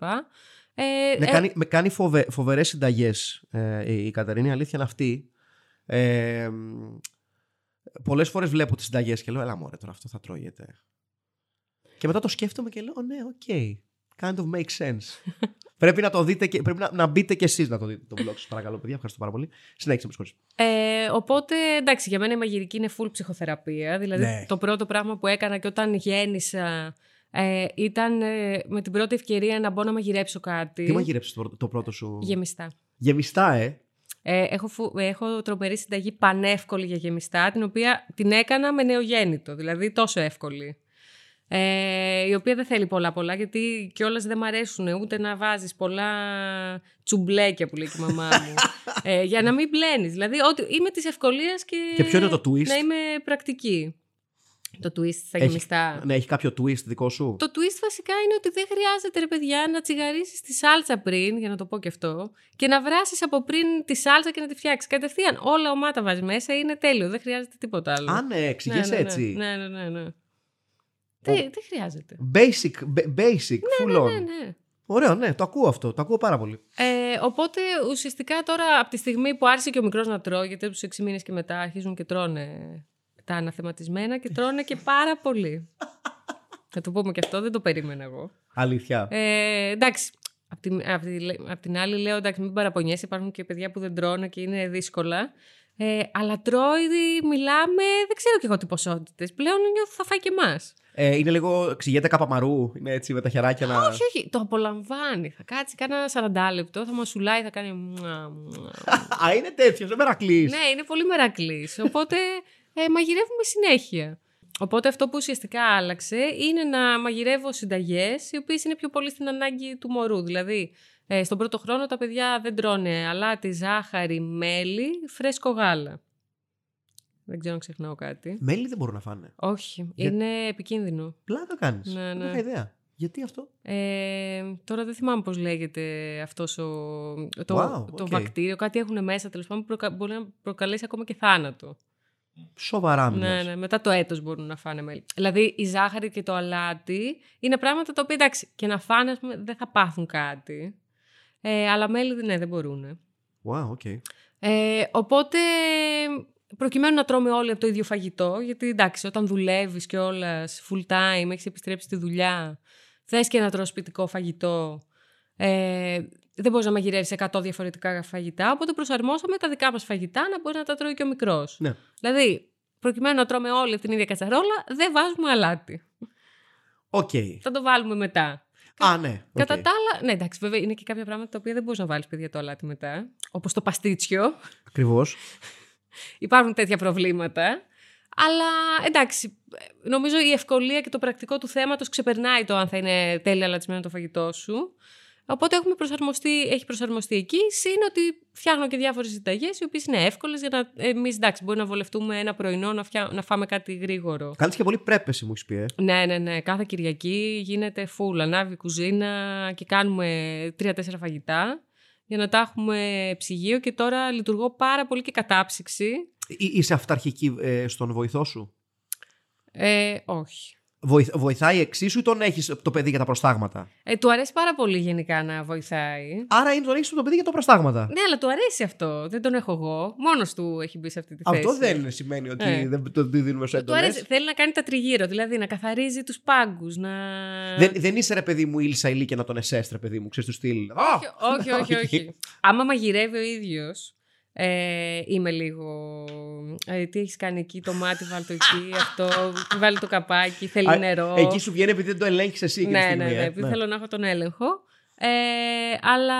Ε, με, ε, κάνει, με κάνει φοβε, φοβερές συνταγές ε, η Καταρίνη, αλήθεια είναι αυτή. Ε, πολλές φορές βλέπω τις συνταγές και λέω, έλα μωρέ τώρα αυτό θα τρώγεται. Και μετά το σκέφτομαι και λέω, ναι, ok. Okay. Kind of makes sense. [LAUGHS] πρέπει να το δείτε και πρέπει να, να μπείτε κι εσείς να το δείτε το blog σας. Παρακαλώ, παιδιά. Ευχαριστώ πάρα πολύ. Συνέχισε με ε, Οπότε, εντάξει, για μένα η μαγειρική είναι full ψυχοθεραπεία. Δηλαδή, ναι. το πρώτο πράγμα που έκανα και όταν γέννησα ε, ήταν ε, με την πρώτη ευκαιρία να μπω να μαγειρέψω κάτι. Τι μαγειρέψει το, το πρώτο σου; Γεμιστά. Γεμιστά, ε. Ε, έχω, έχω τρομερή συνταγή πανεύκολη για γεμιστά, την οποία την έκανα με νεογέννητο, δηλαδή τόσο εύκολη. Ε, η οποία δεν θέλει πολλά πολλά, γιατί κιόλας δεν μ' αρέσουν ούτε να βάζεις πολλά τσουμπλέκια που λέει και η μαμά μου. [LAUGHS] ε, για να μην μπλένεις. Δηλαδή, ότι είμαι της ευκολίας και, και ποιο είναι το twist? να είμαι πρακτική. Το twist στα γεμιστά. Ναι, έχει κάποιο twist δικό σου; Το twist βασικά είναι ότι δεν χρειάζεται, ρε παιδιά, να τσιγαρίσεις τη σάλτσα πριν, για να το πω και αυτό, και να βράσεις από πριν τη σάλτσα και να τη φτιάξεις. Κατευθείαν όλα ομάτα βάζεις μέσα, είναι τέλειο. Δεν χρειάζεται τίποτα άλλο. Α, ναι, εξηγεί ναι, ναι, ναι, έτσι. Ναι, ναι, ναι. ναι. Δεν, χρειάζεται; Basic, basic, ναι, full ναι, ναι, ναι. Ωραίο, ναι, το ακούω αυτό. Το ακούω πάρα πολύ. Ε, οπότε ουσιαστικά τώρα από τη στιγμή που άρχισε και ο μικρός να τρώει, γιατί από τους 6 μήνες και μετά αρχίζουν και τρώνε τα αναθεματισμένα και τρώνε και πάρα πολύ. Θα το πούμε και αυτό, δεν το περίμενα εγώ. Αλήθεια. Ε, εντάξει. Απ' την, απ την άλλη λέω, εντάξει, μην παραπονιέσαι, υπάρχουν και παιδιά που δεν τρώνε και είναι δύσκολα. Ε, αλλά τρώει, μιλάμε, δεν ξέρω και εγώ τι ποσότητες. Πλέον νιώθω θα φάει και εμάς. Ε, είναι λίγο ξηγέται καπαμαρού, είναι έτσι με τα χεράκια να. Όχι, όχι. Το απολαμβάνει. Θα κάτσει κάνα 40 λεπτό, θα μασουλάει, θα κάνει. Α, είναι τέτοιος, δεν μερακλή. Ναι, είναι πολύ μερακλής. Οπότε ε, μαγειρεύουμε συνέχεια. Οπότε αυτό που ουσιαστικά άλλαξε είναι να μαγειρεύω συνταγές, οι οποίες είναι πιο πολύ στην ανάγκη του μωρού. Δηλαδή, ε, στον πρώτο χρόνο τα παιδιά δεν τρώνε αλάτι, ζάχαρη, μέλι, φρέσκο γάλα. Δεν ξέρω αν ξεχνάω κάτι. Μέλι δεν μπορούν να φάνε. Όχι. Είναι επικίνδυνο. Πλάκα κάνεις. Ναι, ναι. Δεν είχα ιδέα. Γιατί αυτό; Ε, τώρα δεν θυμάμαι πώς λέγεται αυτός το, wow, το βακτήριο. Κάτι έχουν μέσα τέλος πάντων που μπορεί να προκαλέσει ακόμα και θάνατο. Σοβαρά Ναι, ναι, μετά το έτος μπορούν να φάνε μέλι. Δηλαδή η ζάχαρη και το αλάτι είναι πράγματα τα οποία εντάξει και να φάνε πούμε, δεν θα πάθουν κάτι. Ε, αλλά μέλι ναι, δεν μπορούν. Wow, okay. Ε, οπότε προκειμένου να τρώμε όλοι από το ίδιο φαγητό, γιατί εντάξει, όταν δουλεύεις και όλας full time, έχεις επιστρέψει στη δουλειά, θες και να τρως σπιτικό φαγητό, ε, δεν μπορείς να μαγειρεύεις 100 διαφορετικά φαγητά, οπότε προσαρμόσαμε τα δικά μας φαγητά να μπορείς να τα τρώει και ο μικρός. Ναι. Δηλαδή, προκειμένου να τρώμε όλοι από την ίδια κατσαρόλα, δεν βάζουμε αλάτι. Ok. Okay. Θα το βάλουμε μετά. Α, ναι. Okay. Κατά τα άλλα, ναι, εντάξει, βέβαια είναι και κάποια πράγματα τα οποία δεν μπορείς να βάλεις παιδιά το αλάτι μετά. Όπως το παστίτσιο. Ακριβώς. [LAUGHS] Υπάρχουν τέτοια προβλήματα. Αλλά εντάξει, νομίζω η ευκολία και το πρακτικό του θέματος ξεπερνάει το αν θα είναι τέλεια αλατισμένο το φαγητό σου. Οπότε έχουμε προσαρμοστεί, έχει προσαρμοστεί εκεί. Συν ότι φτιάχνω και διάφορες συνταγές, οι οποίες είναι εύκολες για να. Εμείς εντάξει, μπορεί να βολευτούμε ένα πρωινό να, φτιά, να φάμε κάτι γρήγορο. Κάνεις και πολύ πρέπεση, μου έχεις πει. Ε. Ναι, ναι, ναι. Κάθε Κυριακή γίνεται φούλα. Ανάβει κουζίνα και κάνουμε τρία-τέσσερα φαγητά για να τα έχουμε ψυγείο και τώρα λειτουργώ πάρα πολύ και κατάψυξη. Είσαι αυταρχική ε, στον βοηθό σου; Ε, όχι βοηθάει εξίσου ή τον έχεις το παιδί για τα προστάγματα; Ε, του αρέσει πάρα πολύ γενικά να βοηθάει. Άρα είναι τον έχεις το παιδί για τα προστάγματα. Ναι, αλλά του αρέσει αυτό. Δεν τον έχω εγώ. Μόνος του έχει μπει σε αυτή τη θέση. Αυτό δεν σημαίνει ότι ε. δεν το δίνουμε σε έντονες. Του αρέσει. Θέλει να κάνει τα τριγύρω, δηλαδή να καθαρίζει τους πάγκους. Να... Δεν, δεν είσαι ρε παιδί μου ήλσα ηλί και να τον εσέστρε, παιδί μου, ξέρεις του στυλ. Όχι, όχι, όχι. όχι. [LAUGHS] Άμα μαγειρεύει ο ίδιος ε, είμαι λίγο. Ε, τι έχεις κάνει εκεί, το μάτι, βάλει το εκεί, [LAUGHS] αυτό. Βάλει το καπάκι, θέλει νερό. Εκεί σου βγαίνει επειδή δεν το ελέγχεις εσύ. Ναι, ναι, ναι, ναι, επειδή ναι. θέλω να έχω τον έλεγχο. Ε, αλλά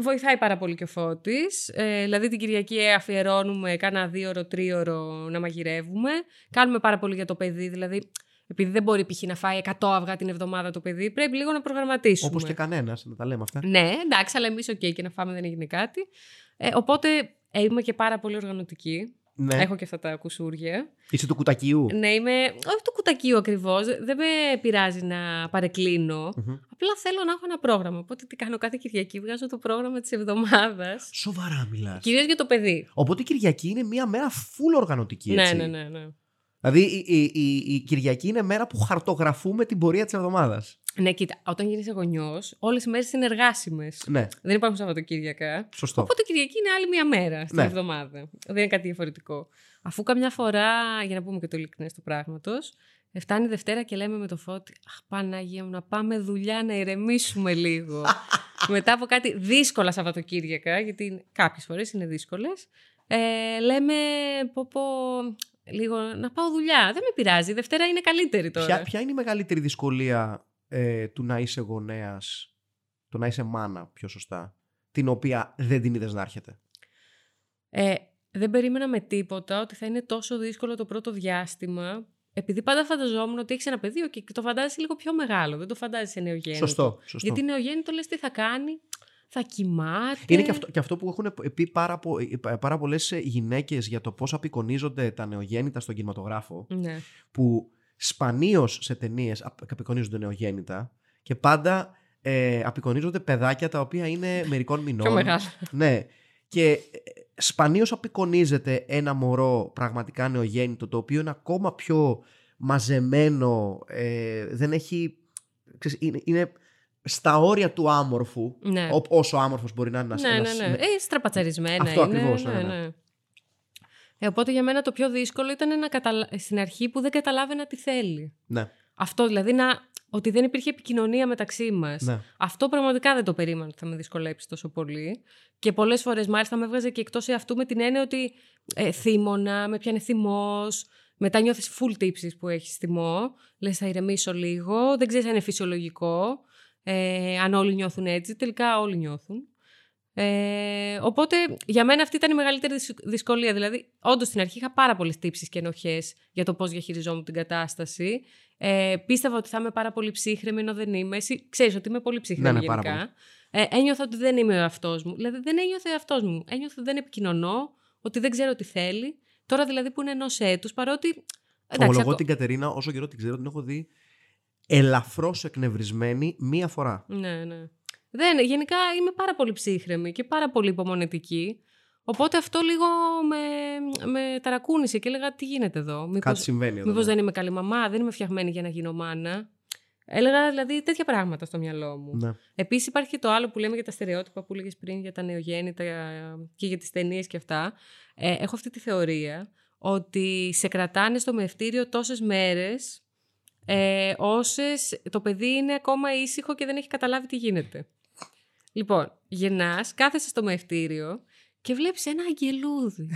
βοηθάει πάρα πολύ και ο Φώτης. Ε, δηλαδή την Κυριακή αφιερώνουμε κάνα δύο ώρο, τρίωρο να μαγειρεύουμε. Κάνουμε πάρα πολύ για το παιδί, δηλαδή επειδή δεν μπορεί π.χ. να φάει 100 αυγά την εβδομάδα το παιδί, πρέπει λίγο να προγραμματίσουμε. Όπως και κανένας, να τα λέμε αυτά. Ναι, εντάξει, αλλά εμείς, οκ, και να φάμε δεν έγινε κάτι. Ε, οπότε ε, είμαι και πάρα πολύ οργανωτική. Ναι. Έχω και αυτά τα κουσούρια. Είσαι του κουτακίου. Ναι, είμαι. Όχι του κουτακίου ακριβώς. Δεν με πειράζει να παρεκκλίνω. Mm-hmm. Απλά θέλω να έχω ένα πρόγραμμα. Οπότε τι κάνω κάθε Κυριακή, βγάζω το πρόγραμμα της εβδομάδας. Σοβαρά μιλάς. Κυρίως για το παιδί. Οπότε η Κυριακή είναι μία μέρα full οργανωτική. Ναι, έτσι. Ναι, ναι, ναι, ναι. Δηλαδή η, η, η, η Κυριακή είναι μέρα που χαρτογραφούμε την πορεία της εβδομάδας. Ναι, κοίτα, όταν γίνει γονιός, όλες οι μέρες είναι εργάσιμες. Ναι. Δεν υπάρχουν Σαββατοκύριακα. Σωστό. Οπότε η Κυριακή είναι άλλη μία μέρα στην ναι. εβδομάδα. Δεν είναι κάτι διαφορετικό. Αφού καμιά φορά, για να πούμε και το ειλικρινές του πράγματος, φτάνει Δευτέρα και λέμε με το φώτι, Αχ, Παναγία μου, να πάμε δουλειά να ηρεμήσουμε λίγο. [LAUGHS] Μετά από κάτι δύσκολα Σαββατοκύριακα, γιατί κάποιες φορές είναι δύσκολες, ε, λέμε πω, πω, λίγο να πάω δουλειά. Δεν με πειράζει. Η Δευτέρα είναι καλύτερη τώρα. Ποια, ποια είναι η μεγαλύτερη δυσκολία ε, του να είσαι γονέας, του να είσαι μάνα πιο σωστά, την οποία δεν την είδες να έρχεται; Ε, δεν περίμενα με τίποτα ότι θα είναι τόσο δύσκολο το πρώτο διάστημα. Επειδή πάντα φανταζόμουν ότι έχεις ένα παιδί και το φαντάζεσαι λίγο πιο μεγάλο. Δεν το φαντάζεσαι νεογέννητο. Σωστό, σωστό. Γιατί νεογέννητο λες τι θα κάνει, θα κοιμάται. Είναι και αυτό, και αυτό που έχουν πει πάρα, πο, πάρα πολλές γυναίκες για το πώς απεικονίζονται τα νεογέννητα στον κινηματογράφο. Ναι. Που σπανίως σε ταινίες απεικονίζονται νεογέννητα και πάντα ε, απεικονίζονται παιδάκια τα οποία είναι [LAUGHS] μερικών μηνών. Πιο μεγάλα. Ναι. Και ε, σπανίως απεικονίζεται ένα μωρό πραγματικά νεογέννητο το οποίο είναι ακόμα πιο μαζεμένο, ε, δεν έχει... Ξέρεις, είναι, είναι στα όρια του άμορφου, ναι. όσο άμορφος μπορεί να είναι. Ναι, ένας, ναι, ναι. Ε, στραπατσαρισμένα Αυτό είναι. ακριβώς, ναι, ναι, ναι. Ε, οπότε για μένα το πιο δύσκολο ήταν να καταλα... στην αρχή που δεν καταλάβαινα τι θέλει. Ναι. Αυτό δηλαδή να, ότι δεν υπήρχε επικοινωνία μεταξύ μας. Ναι. Αυτό πραγματικά δεν το περίμενα ότι θα με δυσκολέψει τόσο πολύ. Και πολλές φορές μάλιστα με έβγαζε και εκτός αυτού με την έννοια ότι ε, θύμωνα, με πιάνε θυμός. Μετά νιώθεις full τύψει που έχεις θυμό. Λες, θα ηρεμήσω λίγο. Δεν ξέρεις αν είναι φυσιολογικό. Ε, αν όλοι νιώθουν έτσι. Τελικά όλοι νιώθουν. Ε, οπότε για μένα αυτή ήταν η μεγαλύτερη δυσκολία. Δηλαδή, όντως στην αρχή είχα πάρα πολλές τύψεις και ενοχές για το πώς διαχειριζόμουν την κατάσταση. Ε, πίστευα ότι θα είμαι πάρα πολύ ψύχρεμη, ενώ δεν είμαι. Εσύ ξέρεις ότι είμαι πολύ ψύχρεμη ναι, ναι, γενικά. Ε, ένιωθα ότι δεν είμαι ο εαυτός μου. Δηλαδή, δεν ένιωθε ο εαυτός μου. Ένιωθα ότι δεν επικοινωνώ, ότι δεν ξέρω τι θέλει. Τώρα δηλαδή που είναι ενός έτους, παρότι. Ομολογώ την Κατερίνα, όσο καιρό την ξέρω, την έχω δει ελαφρώς εκνευρισμένη μία φορά. Ναι, ναι. Δεν, γενικά είμαι πάρα πολύ ψύχρεμη και πάρα πολύ υπομονετική. Οπότε αυτό λίγο με, με ταρακούνησε και έλεγα τι γίνεται εδώ; Μήπως, Κάτι συμβαίνει εδώ. Μήπως ναι. δεν είμαι καλή μαμά, δεν είμαι φτιαγμένη για να γίνω μάνα. Έλεγα δηλαδή τέτοια πράγματα στο μυαλό μου. Ναι. Επίσης υπάρχει και το άλλο που λέμε για τα στερεότυπα που έλεγες πριν για τα νεογέννητα και για τις ταινίες και αυτά. Ε, έχω αυτή τη θεωρία ότι σε κρατάνε στο μευτήριο τόσες μέρες ε, όσες το παιδί είναι ακόμα ήσυχο και δεν έχει καταλάβει τι γίνεται. Λοιπόν, γεννά, κάθεσαι στο μευτήριο και βλέπεις ένα αγγελούδι.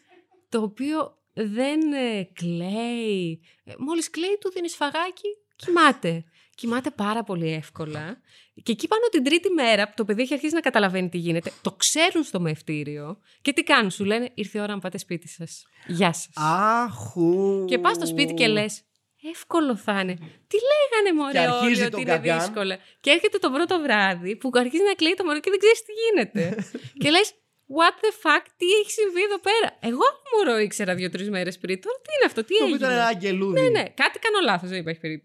[LAUGHS] το οποίο δεν ε, κλαίει. Ε, μόλις κλαίει του δίνεις φαγάκι, κοιμάται. Κοιμάται πάρα πολύ εύκολα. Και εκεί πάνω την τρίτη μέρα που το παιδί έχει αρχίσει να καταλαβαίνει τι γίνεται, το ξέρουν στο μευτήριο και τι κάνουν, σου λένε ήρθε η ώρα να πάτε σπίτι σας. Γεια σας. Αχού. Και πας στο σπίτι και λες Εύκολο θα είναι. Τι λέγανε μωρέ όλοι ότι είναι δύσκολα. Και έρχεται το πρώτο βράδυ που αρχίζει να κλαίει το μωρό και δεν ξέρει τι γίνεται. [LAUGHS] και λες, what the fuck, τι έχει συμβεί εδώ πέρα; Εγώ μωρό ήξερα δύο-τρεις μέρες πριν. Τώρα τι είναι αυτό, τι έγινε; Το ήταν ένα αγγελούδι. Ναι, ναι, κάτι κάνω λάθος, δεν υπάρχει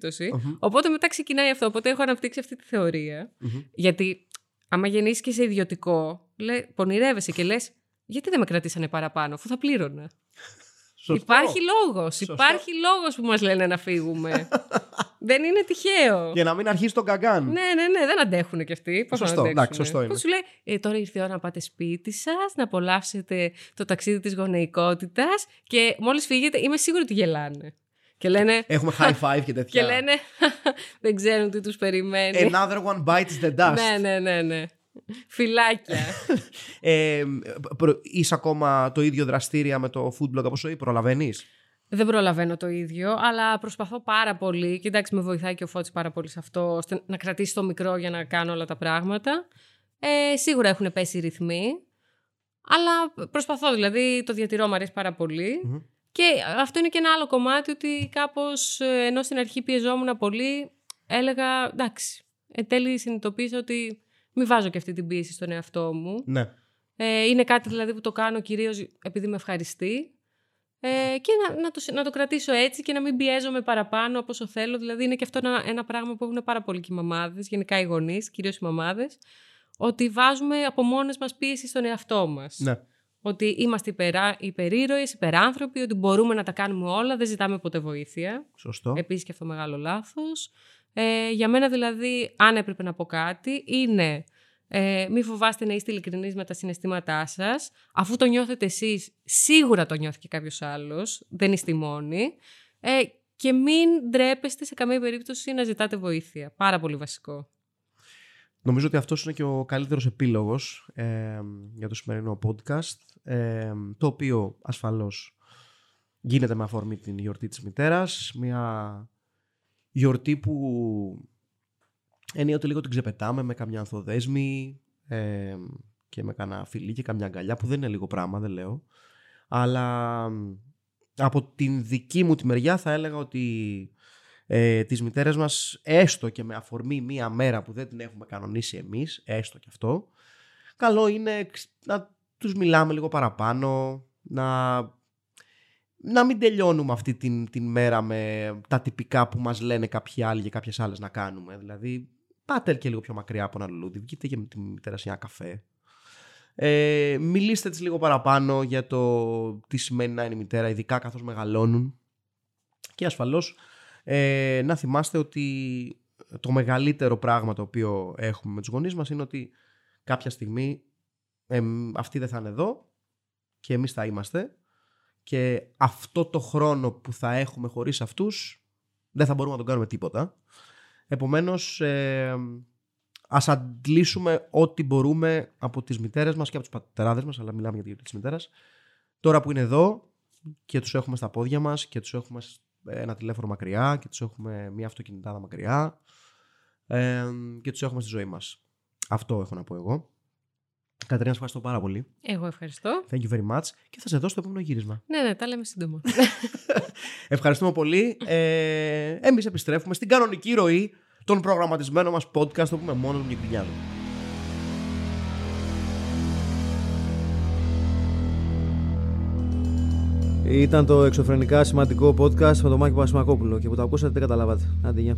Οπότε μετά ξεκινάει αυτό. Οπότε έχω αναπτύξει αυτή τη θεωρία. Γιατί άμα γεννήσεις και σε ιδιωτικό, λέ, πονηρεύεσαι και λες, γιατί δεν με κρατήσανε παραπάνω, αφού θα πλήρωνα; Σωστό. Υπάρχει λόγος. Υπάρχει λόγος που μας λένε να φύγουμε. [LAUGHS] δεν είναι τυχαίο. Για να μην αρχίσει τον καγκάν. Ναι, ναι, ναι, δεν αντέχουν κι αυτοί. Πώς σωστό, εντάξει, σωστό είναι. σου λέει, ε, τώρα ήρθε η ώρα να πάτε σπίτι σας, να απολαύσετε το ταξίδι της γονεϊκότητας και μόλις φύγετε, είμαι σίγουρη ότι γελάνε. Και λένε, [LAUGHS] Έχουμε high [LAUGHS] five και τέτοια. Και λένε, δεν ξέρουν τι τους περιμένει. Another one bites the dust. ναι, ναι, ναι, ναι. Φυλάκια. [LAUGHS] ε, είσαι ακόμα το ίδιο δραστήρια με το food blog από ζωή, προλαβαίνεις; Δεν προλαβαίνω το ίδιο, αλλά προσπαθώ πάρα πολύ. Και εντάξει, με βοηθάει και ο Φώτης πάρα πολύ σε αυτό, ώστε να κρατήσει το μικρό για να κάνω όλα τα πράγματα. Ε, σίγουρα έχουν πέσει οι ρυθμοί, αλλά προσπαθώ, δηλαδή το διατηρώ, μου αρέσει πάρα Και αυτό είναι και ένα άλλο κομμάτι, ότι κάπως, ε, ενώ στην αρχή πιεζόμουν πολύ, έλεγα, εντάξει, εν τέλει συνειδητοποίησα ότι μην βάζω και αυτή την πίεση στον εαυτό μου. Ναι. Ε, είναι κάτι δηλαδή που το κάνω κυρίως επειδή με ευχαριστεί. Ε, και να, να, το, να το κρατήσω έτσι και να μην πιέζομαι παραπάνω από όσο θέλω. Δηλαδή είναι και αυτό ένα, ένα πράγμα που έχουν πάρα πολλοί και οι μαμάδες, γενικά οι γονείς, κυρίως οι μαμάδες, ότι βάζουμε από μόνες μας πίεση στον εαυτό μας. Ναι. Ότι είμαστε υπερά, υπερήρωες, υπεράνθρωποι, ότι μπορούμε να τα κάνουμε όλα, δεν ζητάμε ποτέ βοήθεια. Σωστό. Επίσης και αυτό μεγάλο λάθος. Ε, για μένα δηλαδή, αν έπρεπε να πω κάτι, είναι ε, μη φοβάστε να είστε ειλικρινείς με τα συναισθήματά σας. Αφού το νιώθετε εσείς, σίγουρα το νιώθει και κάποιος άλλος. Δεν είστε μόνοι. Ε, και μην ντρέπεστε σε καμία περίπτωση να ζητάτε βοήθεια. Πάρα πολύ βασικό. Νομίζω ότι αυτός είναι και ο καλύτερος επίλογος ε, για το σημερινό podcast, ε, το οποίο ασφαλώς γίνεται με αφορμή την γιορτή της μητέρας, μια γιορτή που ενίοτε λίγο την ξεπετάμε με καμιά ανθοδέσμη ε, και με κανένα φιλί και καμιά αγκαλιά που δεν είναι λίγο πράγμα, δεν λέω. Αλλά από την δική μου τη μεριά θα έλεγα ότι ε, τις μητέρες μας έστω και με αφορμή μία μέρα που δεν την έχουμε κανονίσει εμείς, έστω και αυτό, καλό είναι να τους μιλάμε λίγο παραπάνω, να να μην τελειώνουμε αυτή την, την μέρα με τα τυπικά που μας λένε κάποιοι άλλοι και κάποιες άλλες να κάνουμε. Δηλαδή, πάτε και λίγο πιο μακριά από ένα λουλούδι, βγείτε και με τη μητέρα σε ένα καφέ. Ε, μιλήστε της λίγο παραπάνω για το τι σημαίνει να είναι η μητέρα, ειδικά καθώς μεγαλώνουν. Και ασφαλώς ε, να θυμάστε ότι το μεγαλύτερο πράγμα το οποίο έχουμε με τους γονείς μας είναι ότι κάποια στιγμή ε, αυτοί δεν θα είναι εδώ και εμείς θα είμαστε και αυτό το χρόνο που θα έχουμε χωρίς αυτούς δεν θα μπορούμε να τον κάνουμε τίποτα. Επομένως, ε, ας αντλήσουμε ό,τι μπορούμε από τις μητέρες μας και από τους πατεράδες μας, αλλά μιλάμε για τις μητέρες. Τώρα που είναι εδώ και τους έχουμε στα πόδια μας και τους έχουμε ένα τηλέφωνο μακριά και τους έχουμε μια αυτοκινητάδα μακριά ε, και τους έχουμε στη ζωή μας. Αυτό έχω να πω εγώ. Κατερίνα, ευχαριστώ πάρα πολύ. Εγώ ευχαριστώ. Thank you very much. Και θα σε δώσω το επόμενο γύρισμα. Ναι, ναι, τα λέμε σύντομα. [LAUGHS] Ευχαριστούμε πολύ. Ε, εμείς επιστρέφουμε στην κανονική ροή των προγραμματισμένων μας podcast, το πούμε μόνο του Ήταν το εξωφρενικά σημαντικό podcast με τον Μάκη Πασμακόπουλο και που το ακούσατε δεν καταλάβατε. Άντε,